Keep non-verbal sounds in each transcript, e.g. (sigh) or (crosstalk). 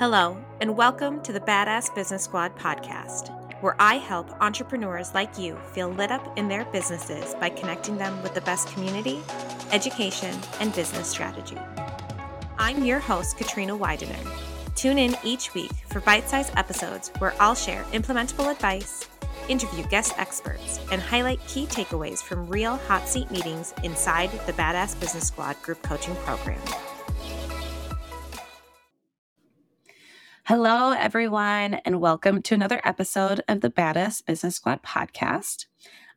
Hello, and welcome to the Badass Business Squad podcast, where I help entrepreneurs like you feel lit up in their businesses by connecting them with the best community, education, and business strategy. I'm your host, Katrina Widener. Tune in each week for bite sized episodes where I'll share implementable advice, interview guest experts, and highlight key takeaways from real hot seat meetings inside the Badass Business Squad group coaching program. Hello, everyone, and welcome to another episode of the Badass Business Squad podcast.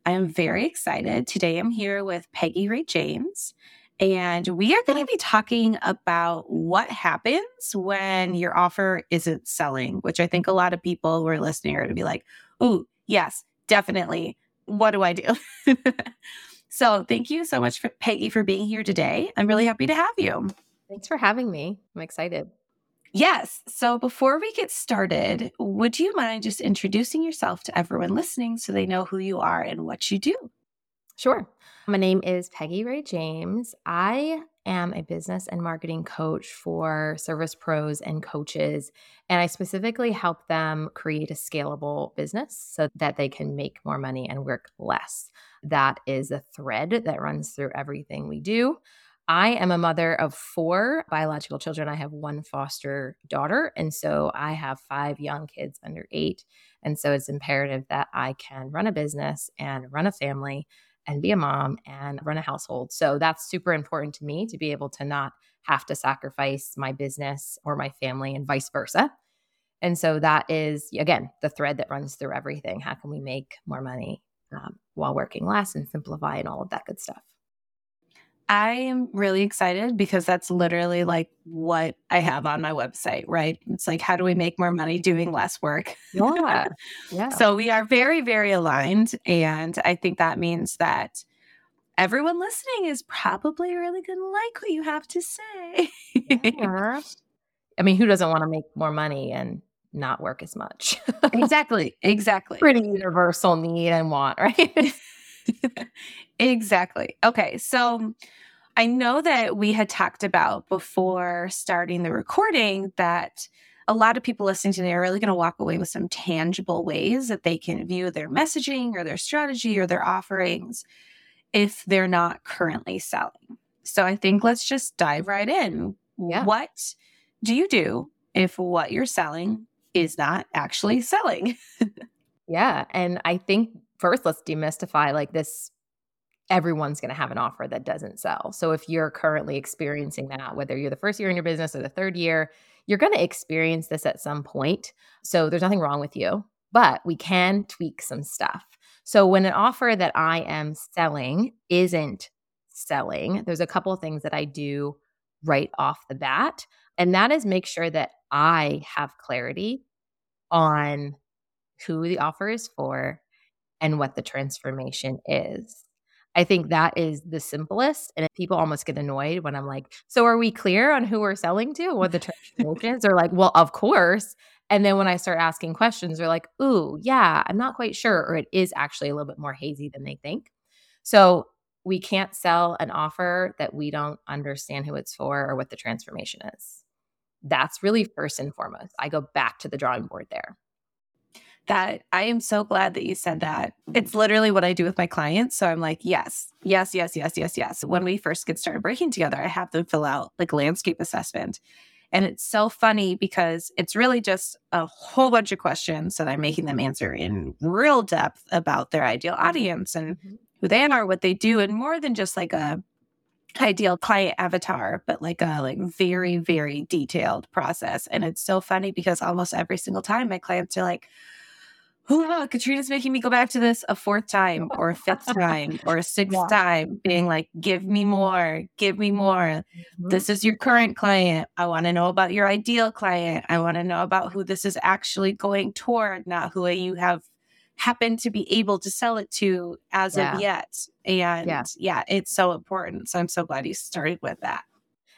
I am very excited. Today I'm here with Peggy Ray James, and we are going to be talking about what happens when your offer isn't selling, which I think a lot of people who are listening are going to be like, oh, yes, definitely. What do I do? (laughs) so thank you so much, for, Peggy, for being here today. I'm really happy to have you. Thanks for having me. I'm excited. Yes. So before we get started, would you mind just introducing yourself to everyone listening so they know who you are and what you do? Sure. My name is Peggy Ray James. I am a business and marketing coach for service pros and coaches. And I specifically help them create a scalable business so that they can make more money and work less. That is a thread that runs through everything we do. I am a mother of four biological children. I have one foster daughter. And so I have five young kids under eight. And so it's imperative that I can run a business and run a family and be a mom and run a household. So that's super important to me to be able to not have to sacrifice my business or my family and vice versa. And so that is, again, the thread that runs through everything. How can we make more money um, while working less and simplify and all of that good stuff? I am really excited because that's literally like what I have on my website, right? It's like, how do we make more money doing less work? Yeah. (laughs) yeah. so we are very, very aligned. And I think that means that everyone listening is probably really going to like what you have to say. yeah. (laughs) I mean, who doesn't want to make more money and not work as much? (laughs) exactly. Exactly. Pretty universal need and want, right? Exactly. Okay. So I know that we had talked about before starting the recording that a lot of people listening today are really going to walk away with some tangible ways that they can view their messaging or their strategy or their offerings if they're not currently selling. So I think let's just dive right in. Yeah. What do you do if what you're selling is not actually selling? (laughs) yeah. And I think first let's demystify like this everyone's going to have an offer that doesn't sell. So if you're currently experiencing that, whether you're the first year in your business or the third year, you're going to experience this at some point. So there's nothing wrong with you, but we can tweak some stuff. So when an offer that I am selling isn't selling, there's a couple things that I do right off the bat. And that is make sure that I have clarity on who the offer is for, and what the transformation is. I think that is the simplest. And people almost get annoyed when I'm like, so are we clear on who we're selling to? What the transformation is? They're like, well, of course. And then when I start asking questions, they're like, ooh, yeah, I'm not quite sure. Or it is actually a little bit more hazy than they think. So we can't sell an offer that we don't understand who it's for or what the transformation is. That's really first and foremost. I go back to the drawing board there that I am so glad that you said that. It's literally what I do with my clients. So I'm like, yes, yes, yes, yes, yes, yes. When we first get started working together, I have them fill out like landscape assessment. And it's so funny because it's really just a whole bunch of questions that I'm making them answer in real depth about their ideal audience and mm-hmm. who they are, what they do, and more than just like a ideal client avatar, but like a like very, very detailed process. And it's so funny because almost every single time my clients are like, oh, Katrina's making me go back to this a fourth time or a fifth time or a sixth yeah. time, being like, give me more, give me more. Mm-hmm. This is your current client. I want to know about your ideal client. I want to know about who this is actually going toward, not who you have happened to be able to sell it to as yeah. of yet. And yeah. yeah, it's so important. So I'm so glad you started with that.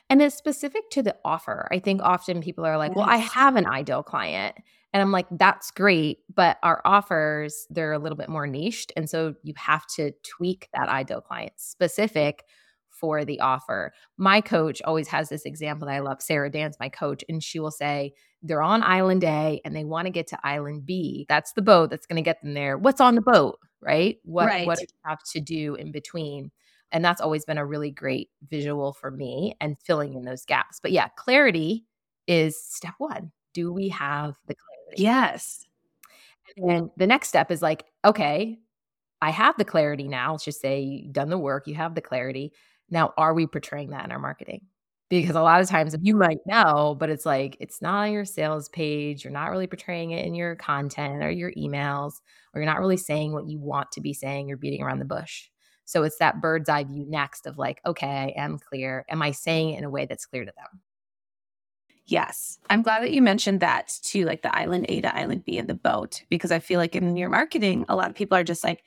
And it's specific to the offer. I think often people are like, well, I have an ideal client. And I'm like, that's great. But our offers, they're a little bit more niched. And so you have to tweak that ideal client specific for the offer. My coach always has this example that I love. Sarah Dance, my coach, and she will say, they're on island A and they want to get to island B. That's the boat that's going to get them there. What's on the boat, right? What right. what do you have to do in between? And that's always been a really great visual for me and filling in those gaps. But yeah, clarity is step 1. Do we have the clarity? Yes. And the next step is like, okay, I have the clarity now. Let's just say you've done the work, you have the clarity. Now, are we portraying that in our marketing? Because a lot of times you might know, but it's like it's not on your sales page. You're not really portraying it in your content or your emails, or you're not really saying what you want to be saying. You're beating around the bush. So it's that bird's eye view next of like, okay, I am clear. Am I saying it in a way that's clear to them? Yes. I'm glad that you mentioned that too, like the island A to island B in the boat, because I feel like in your marketing, a lot of people are just like,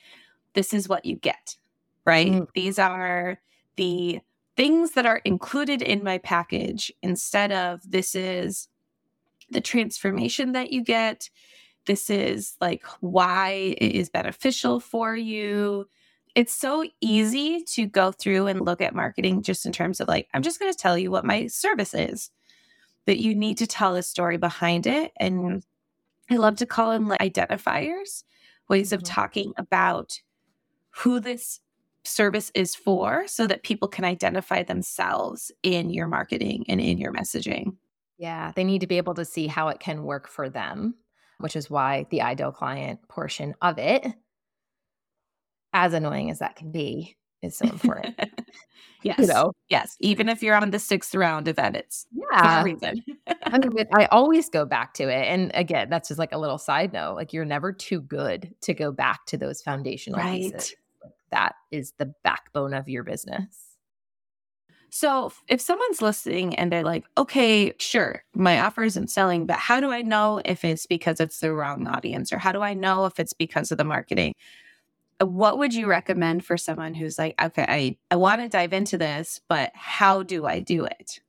this is what you get, right? Mm. These are the things that are included in my package instead of this is the transformation that you get. This is like why it is beneficial for you. It's so easy to go through and look at marketing just in terms of like, I'm just going to tell you what my service is that you need to tell a story behind it. And I love to call them like identifiers, ways of mm-hmm. talking about who this service is for so that people can identify themselves in your marketing and in your messaging. Yeah, they need to be able to see how it can work for them, which is why the ideal client portion of it, as annoying as that can be, is so important. (laughs) yes. You know? Yes. Even if you're on the sixth round of edits. Yeah. reason. I mean, (laughs) I always go back to it. And again, that's just like a little side note. Like you're never too good to go back to those foundational right. pieces. that is the backbone of your business. So if someone's listening and they're like, okay, sure, my offer isn't selling, but how do I know if it's because it's the wrong audience or how do I know if it's because of the marketing? What would you recommend for someone who's like, okay, I, I want to dive into this, but how do I do it?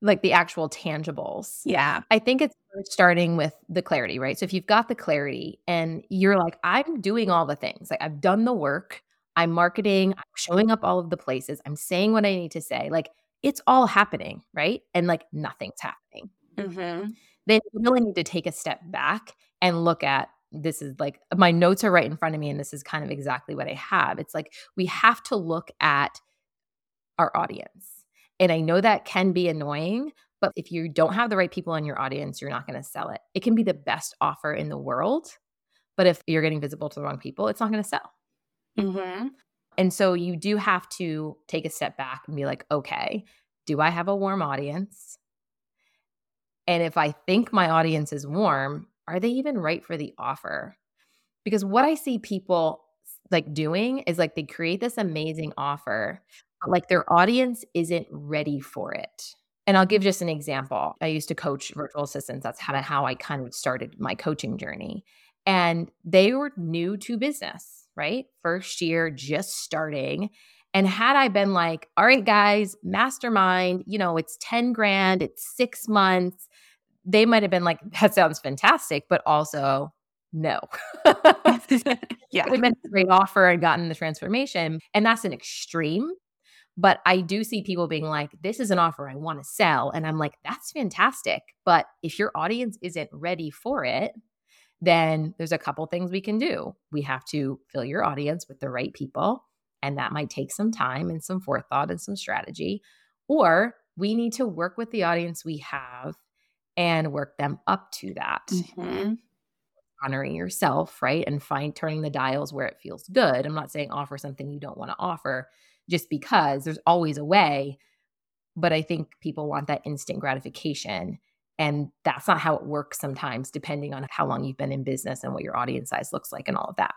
Like the actual tangibles. Yeah. I think it's starting with the clarity, right? So if you've got the clarity and you're like, I'm doing all the things, like I've done the work, I'm marketing, I'm showing up all of the places, I'm saying what I need to say, like it's all happening, right? And like nothing's happening. Mm-hmm. Then you really need to take a step back and look at this is like my notes are right in front of me and this is kind of exactly what I have. It's like we have to look at our audience. And I know that can be annoying, but if you don't have the right people in your audience, you're not going to sell it. It can be the best offer in the world, but if you're getting visible to the wrong people, it's not going to sell. Mm-hmm. And so you do have to take a step back and be like, okay, do I have a warm audience? And if I think my audience is warm, are they even right for the offer? Because what I see people like doing is like they create this amazing offer, but like their audience isn't ready for it. And I'll give just an example. I used to coach virtual assistants. That's kind of how I kind of started my coaching journey. And they were new to business, right? First year, just starting. And had I been like, all right, guys, mastermind, you know, it's 10 grand, it's six months, they might have been like, that sounds fantastic, but also no. (laughs) yeah. It been a great offer and gotten the transformation. And that's an extreme. But I do see people being like, this is an offer I want to sell. And I'm like, that's fantastic. But if your audience isn't ready for it, then there's a couple things we can do. We have to fill your audience with the right people. And that might take some time and some forethought and some strategy. Or we need to work with the audience we have and work them up to that. Mm-hmm. Honoring yourself, right? And find turning the dials where it feels good. I'm not saying offer something you don't want to offer just because there's always a way. But I think people want that instant gratification. And that's not how it works sometimes, depending on how long you've been in business and what your audience size looks like and all of that.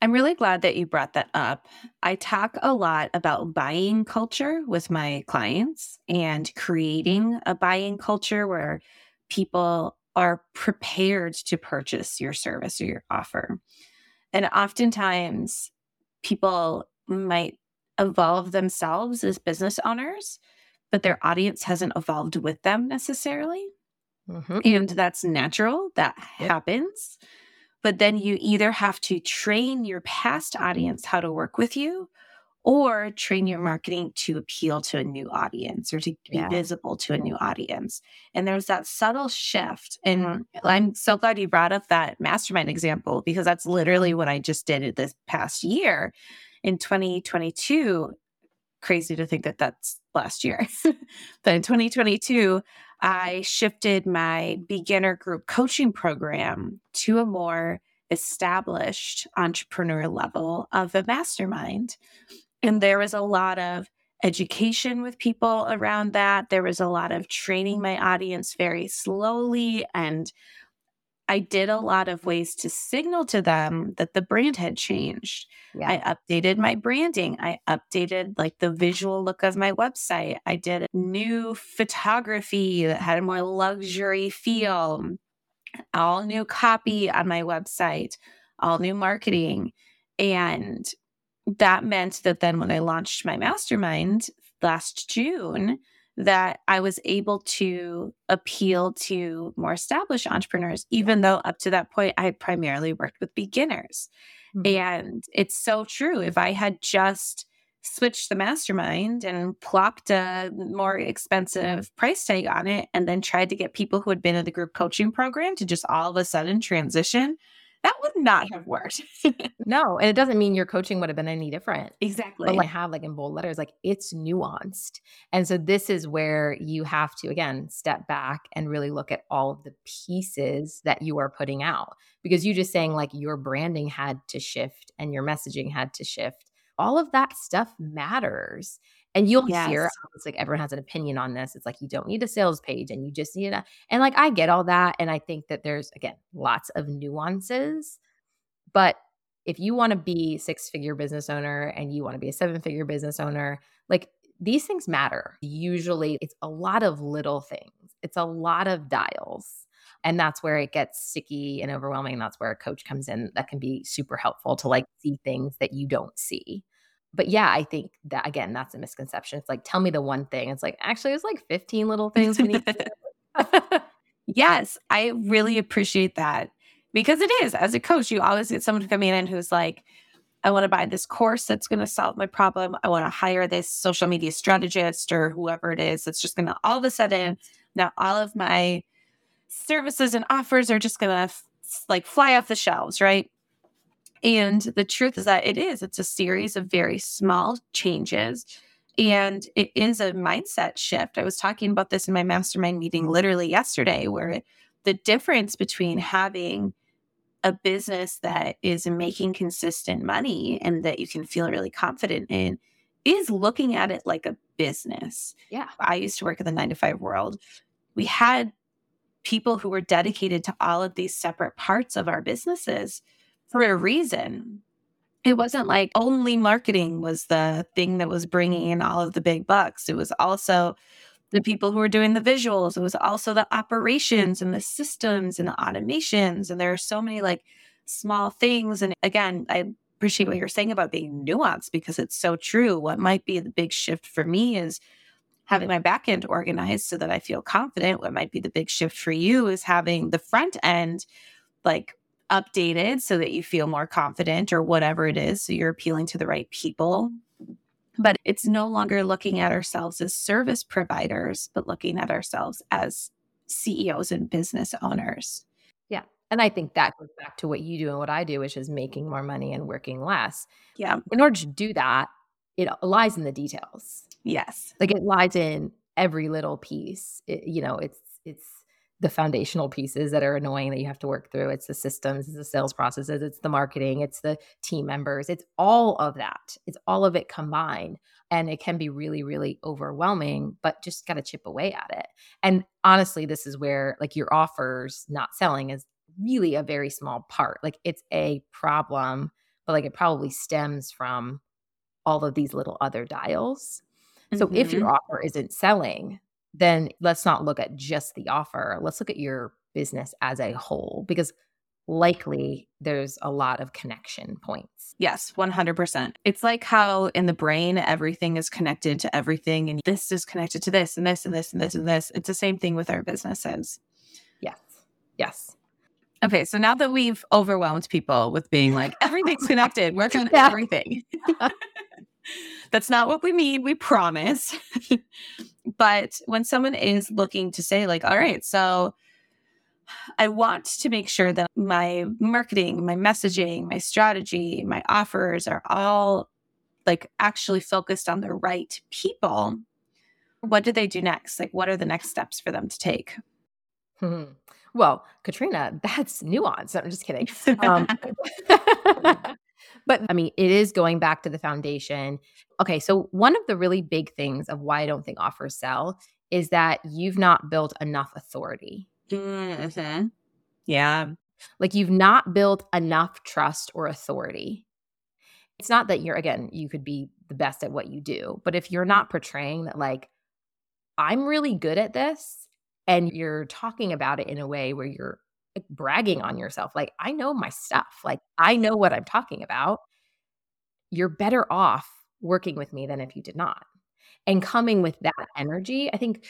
I'm really glad that you brought that up. I talk a lot about buying culture with my clients and creating a buying culture where people are prepared to purchase your service or your offer. And oftentimes, people might evolve themselves as business owners, but their audience hasn't evolved with them necessarily. Mm-hmm. And that's natural, that yep. happens. But then you either have to train your past audience how to work with you, or train your marketing to appeal to a new audience or to be yeah. visible to a new audience. And there's that subtle shift. And I'm so glad you brought up that mastermind example because that's literally what I just did this past year in 2022. Crazy to think that that's last year. (laughs) but in 2022, I shifted my beginner group coaching program to a more established entrepreneur level of a mastermind. And there was a lot of education with people around that. There was a lot of training my audience very slowly. And I did a lot of ways to signal to them that the brand had changed. Yeah. I updated my branding. I updated like the visual look of my website. I did new photography that had a more luxury feel, all new copy on my website, all new marketing. And that meant that then when I launched my mastermind last June, that I was able to appeal to more established entrepreneurs, even though up to that point I had primarily worked with beginners. Mm-hmm. And it's so true. If I had just switched the mastermind and plopped a more expensive price tag on it and then tried to get people who had been in the group coaching program to just all of a sudden transition, that would not have worked. (laughs) no, and it doesn't mean your coaching would have been any different. Exactly. But like have like in bold letters, like it's nuanced. And so this is where you have to again step back and really look at all of the pieces that you are putting out. Because you just saying like your branding had to shift and your messaging had to shift. All of that stuff matters. And you'll yes. hear it's like everyone has an opinion on this. It's like you don't need a sales page and you just need a and like I get all that. And I think that there's again lots of nuances. But if you want to be six figure business owner and you want to be a seven figure business owner, like these things matter. Usually it's a lot of little things. It's a lot of dials. And that's where it gets sticky and overwhelming. That's where a coach comes in that can be super helpful to like see things that you don't see but yeah, I think that again, that's a misconception. It's like, tell me the one thing. It's like, actually, it's like 15 little things we need (laughs) yes, I really appreciate that because it is. As a coach, you always get someone coming in who's like, I want to buy this course that's going to solve my problem. I want to hire this social media strategist or whoever it is that's just going to all of a sudden, now all of my services and offers are just going to f- like fly off the shelves, right? And the truth is that it is, it's a series of very small changes. And it is a mindset shift. I was talking about this in my mastermind meeting literally yesterday, where the difference between having a business that is making consistent money and that you can feel really confident in is looking at it like a business. Yeah. I used to work in the nine to five world. We had people who were dedicated to all of these separate parts of our businesses for a reason. It wasn't like only marketing was the thing that was bringing in all of the big bucks. It was also the people who were doing the visuals. It was also the operations and the systems and the automations. And there are so many like small things. And again, I appreciate what you're saying about being nuanced because it's so true. What might be the big shift for me is having my back end organized so that I feel confident. What might be the big shift for you is having the front end like updated so that you feel more confident or whatever it is. So you're appealing to the right people. But it's no longer looking at ourselves as service providers, but looking at ourselves as CEOs and business owners. Yeah. And I think that goes back to what you do and what I do, which is making more money and working less. Yeah. In order to do that, it lies in the details. Yes. Like it lies in every little piece. It, you know, it's, it's, the foundational pieces that are annoying that you have to work through. It's the systems, it's the sales processes, it's the marketing, it's the team members, it's all of that. It's all of it combined. And it can be really, really overwhelming, but just got to chip away at it. And honestly, this is where like your offers not selling is really a very small part. Like it's a problem, but like it probably stems from all of these little other dials. So mm-hmm. if your mm-hmm. offer isn't selling, then let's not look at just the offer. Let's look at your business as a whole because likely there's a lot of connection points. Yes, 100%. It's like how in the brain everything is connected to everything and this is connected to this and this and this and this and this. It's the same thing with our businesses. Yes. Yes. Okay, so now that we've overwhelmed people with being like everything's connected, work on (laughs) yeah. everything. (laughs) (laughs) That's not what we mean, we promise. but when someone is looking to say, like, all right, so I want to make sure that my marketing, my messaging, my strategy, my offers are all like actually focused on the right people. What do they do next? Like, what are the next steps for them to take? Hmm. Well, Katrina, that's nuance. I'm just kidding. (laughs) Um, (laughs) but I mean, it is going back to the foundation. Okay, so one of the really big things of why I don't think offers sell is that you've not built enough authority. Mm-hmm. Yeah. Like you've not built enough trust or authority. It's not that you're, again, you could be the best at what you do, but if you're not portraying that, like, I'm really good at this, and you're talking about it in a way where you're like, bragging on yourself, like, I know my stuff, like, I know what I'm talking about, you're better off working with me than if you did not. And coming with that energy, I think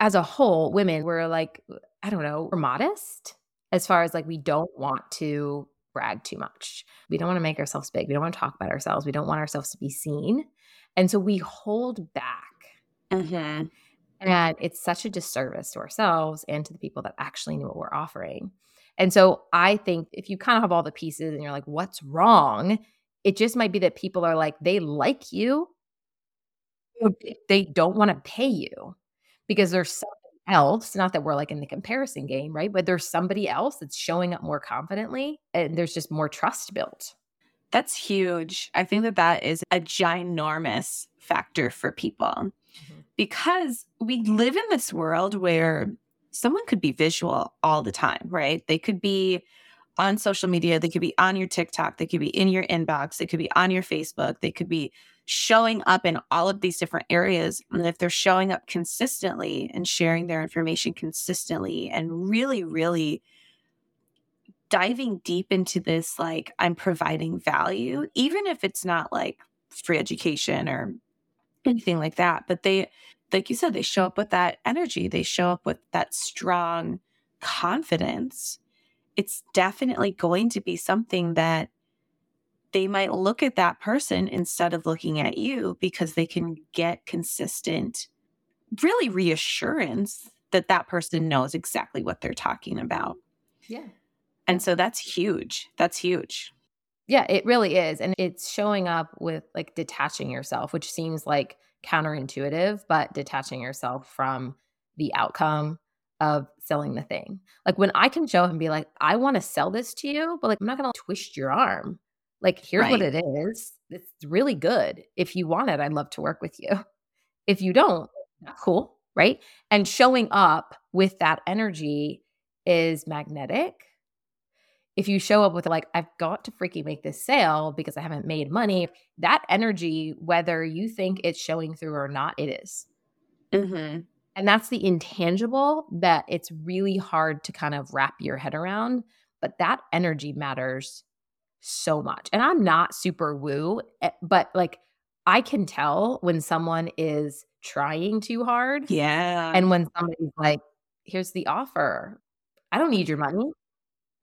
as a whole, women, we're like, I don't know, we're modest as far as like we don't want to brag too much. We don't want to make ourselves big. We don't want to talk about ourselves. We don't want ourselves to be seen. And so we hold back. Mm-hmm. And it's such a disservice to ourselves and to the people that actually knew what we're offering. And so I think if you kind of have all the pieces and you're like, what's wrong? It just might be that people are like, they like you, they don't want to pay you because there's something else. Not that we're like in the comparison game, right? But there's somebody else that's showing up more confidently and there's just more trust built. That's huge. I think that that is a ginormous factor for people mm-hmm. because we live in this world where someone could be visual all the time, right? They could be on social media, they could be on your TikTok, they could be in your inbox, they could be on your Facebook, they could be showing up in all of these different areas. And if they're showing up consistently and sharing their information consistently and really, really diving deep into this, like I'm providing value, even if it's not like free education or anything like that, but they, like you said, they show up with that energy, they show up with that strong confidence. It's definitely going to be something that they might look at that person instead of looking at you because they can get consistent, really reassurance that that person knows exactly what they're talking about. Yeah. And so that's huge. That's huge. Yeah, it really is. And it's showing up with like detaching yourself, which seems like counterintuitive, but detaching yourself from the outcome of selling the thing. Like when I can show up and be like, I want to sell this to you, but like I'm not going to twist your arm. Like, here's right. what it is. It's really good. If you want it, I'd love to work with you. If you don't, cool. Right. And showing up with that energy is magnetic. If you show up with, like, I've got to freaking make this sale because I haven't made money, that energy, whether you think it's showing through or not, it is. Mm-hmm. And that's the intangible that it's really hard to kind of wrap your head around. But that energy matters so much. And I'm not super woo, eh, but like I can tell when someone is trying too hard. Yeah. And when somebody's like, here's the offer. I don't need your money.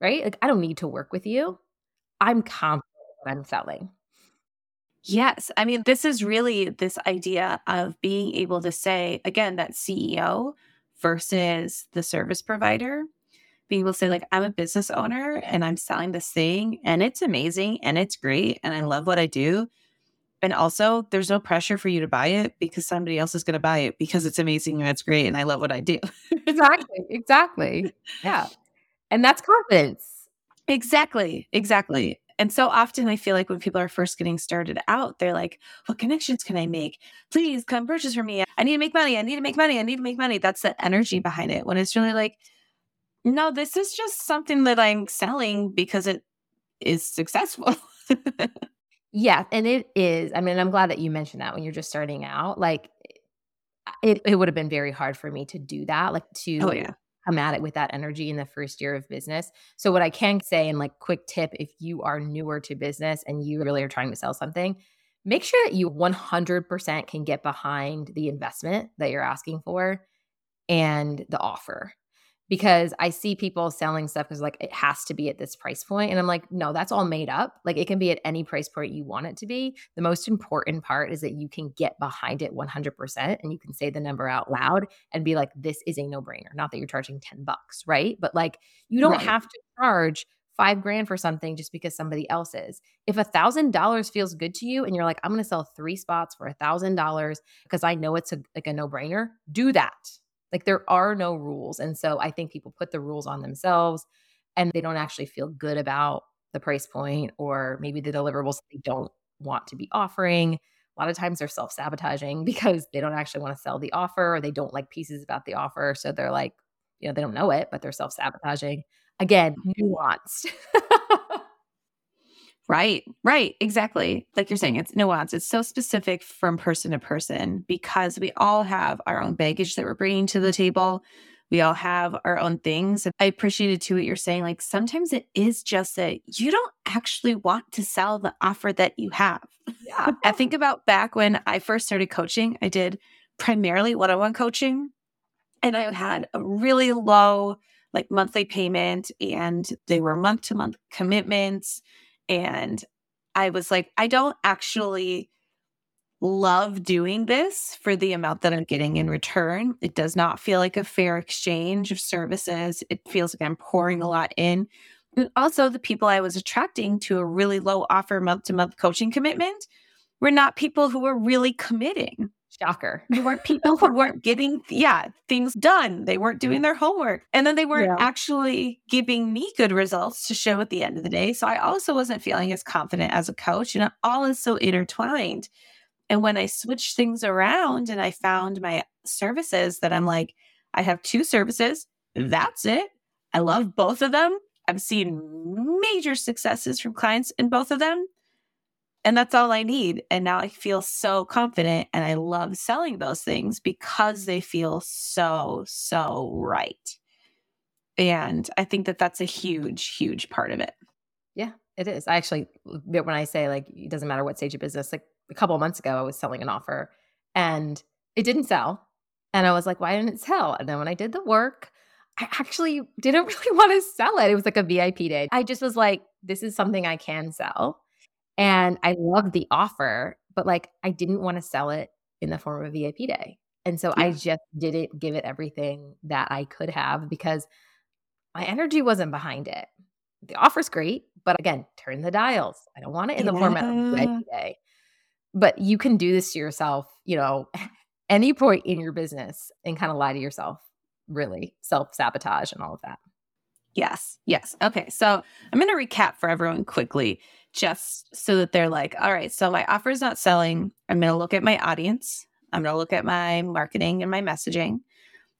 Right? Like I don't need to work with you. I'm confident I'm selling. Yes. I mean, this is really this idea of being able to say, again, that CEO versus the service provider being able to say like i'm a business owner and i'm selling this thing and it's amazing and it's great and i love what i do and also there's no pressure for you to buy it because somebody else is going to buy it because it's amazing and it's great and i love what i do (laughs) exactly exactly yeah and that's confidence exactly exactly and so often I feel like when people are first getting started out, they're like, what connections can I make? Please come purchase from me. I need to make money. I need to make money. I need to make money. That's the energy behind it. When it's really like, no, this is just something that I'm selling because it is successful. (laughs) yeah, and it is. I mean, I'm glad that you mentioned that when you're just starting out. Like it it would have been very hard for me to do that, like oh, to oh, yeah. Come at it with that energy in the first year of business. So what I can say and like quick tip if you are newer to business and you really are trying to sell something, make sure that you 100% can get behind the investment that you're asking for and the offer because I see people selling stuff because like it has to be at this price point, and I'm like, no, that's all made up. Like it can be at any price point you want it to be. The most important part is that you can get behind it 100%, and you can say the number out loud and be like, this is a no brainer. Not that you're charging 10 bucks, right? But like you don't right. have to charge five grand for something just because somebody else is. If a thousand dollars feels good to you and you're like, I'm going to sell three spots for a thousand dollars because I know it's a, like a no brainer, do that like there are no rules. And so I think people put the rules on themselves and they don't actually feel good about the price point or maybe the deliverables they don't want to be offering. A lot of times they're self sabotaging (laughs) because they don't actually want to sell the offer or they don't like pieces about the offer. So they're like, you know, they don't know it, but they're self sabotaging. Again, mm-hmm. nuanced. (laughs) Right, right, exactly. Like you're saying, it's nuance. It's so specific from person to person because we all have our own baggage that we're bringing to the table. We all have our own things. I appreciated too what you're saying. Like sometimes it is just that you don't actually want to sell the offer that you have. Yeah. (laughs) I think about back when I first started coaching, I did primarily one on one coaching and I had a really low like monthly payment and they were month to month commitments and I was like, I don't actually love doing this for the amount that I'm getting in return. It does not feel like a fair exchange of services. It feels like I'm pouring a lot in. Also, the people I was attracting to a really low offer month to month coaching commitment were not people who were really committing. Shocker. They weren't (laughs) people who weren't getting, yeah, things done. They weren't doing their homework. And then they weren't yeah. actually giving me good results to show at the end of the day. So I also wasn't feeling as confident as a coach. And all is so intertwined. And when I switched things around and I found my services that I'm like, I have two services, that's it. I love both of them. I've seen major successes from clients in both of them. And that's all I need. And now I feel so confident and I love selling those things because they feel so, so right. And I think that that's a huge, huge part of it. Yeah, it is. I actually, when I say like, it doesn't matter what stage of business, like a couple months ago, I was selling an offer and it didn't sell. And I was like, why didn't it sell? And then when I did the work, I actually didn't (laughs) really want to sell it. It was like a VIP day. I just was like, this is something I can sell. And I loved the offer, but like I didn't want to sell it in the form of a VIP day. And so yeah. I just didn't give it everything that I could have because my energy wasn't behind it. The offer's great, but again, turn the dials. I don't want it in the yeah. format of VIP day. But you can do this to yourself, you know, (laughs) any point in your business and kind of lie to yourself, really self sabotage and all of that. Yes. Yes. Okay. So I'm going to recap for everyone quickly just so that they're like, all right, so my offer is not selling. I'm going to look at my audience. I'm going to look at my marketing and my messaging.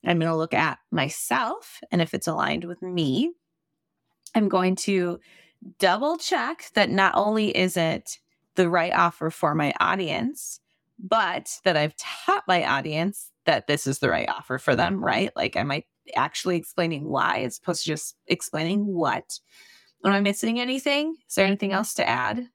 I'm going to look at myself and if it's aligned with me. I'm going to double check that not only is it the right offer for my audience, but that I've taught my audience that this is the right offer for them, right? Like, am I actually explaining why as opposed to just explaining what? Am I missing anything? Is there anything else to add?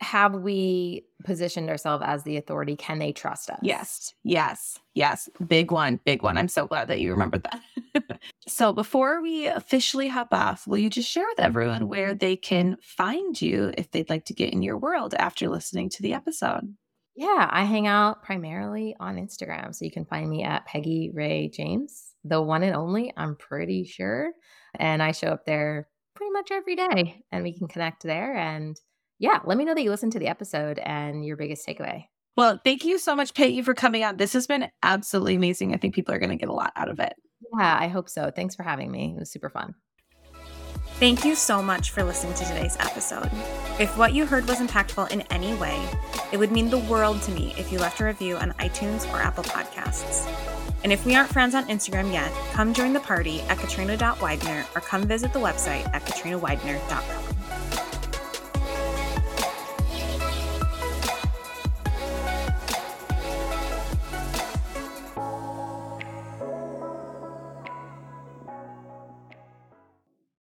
Have we positioned ourselves as the authority? Can they trust us? Yes, yes, yes. Big one, big one. I'm so glad that you remembered that. (laughs) so, before we officially hop off, will you just share with everyone where they can find you if they'd like to get in your world after listening to the episode? Yeah, I hang out primarily on Instagram. So you can find me at Peggy Ray James, the one and only, I'm pretty sure. And I show up there pretty much every day and we can connect there. And yeah, let me know that you listened to the episode and your biggest takeaway. Well, thank you so much, Peggy, for coming on. This has been absolutely amazing. I think people are going to get a lot out of it. Yeah, I hope so. Thanks for having me. It was super fun. Thank you so much for listening to today's episode. If what you heard was impactful in any way, it would mean the world to me if you left a review on iTunes or Apple Podcasts. And if we aren't friends on Instagram yet, come join the party at katrina.widener or come visit the website at katrinawidener.com.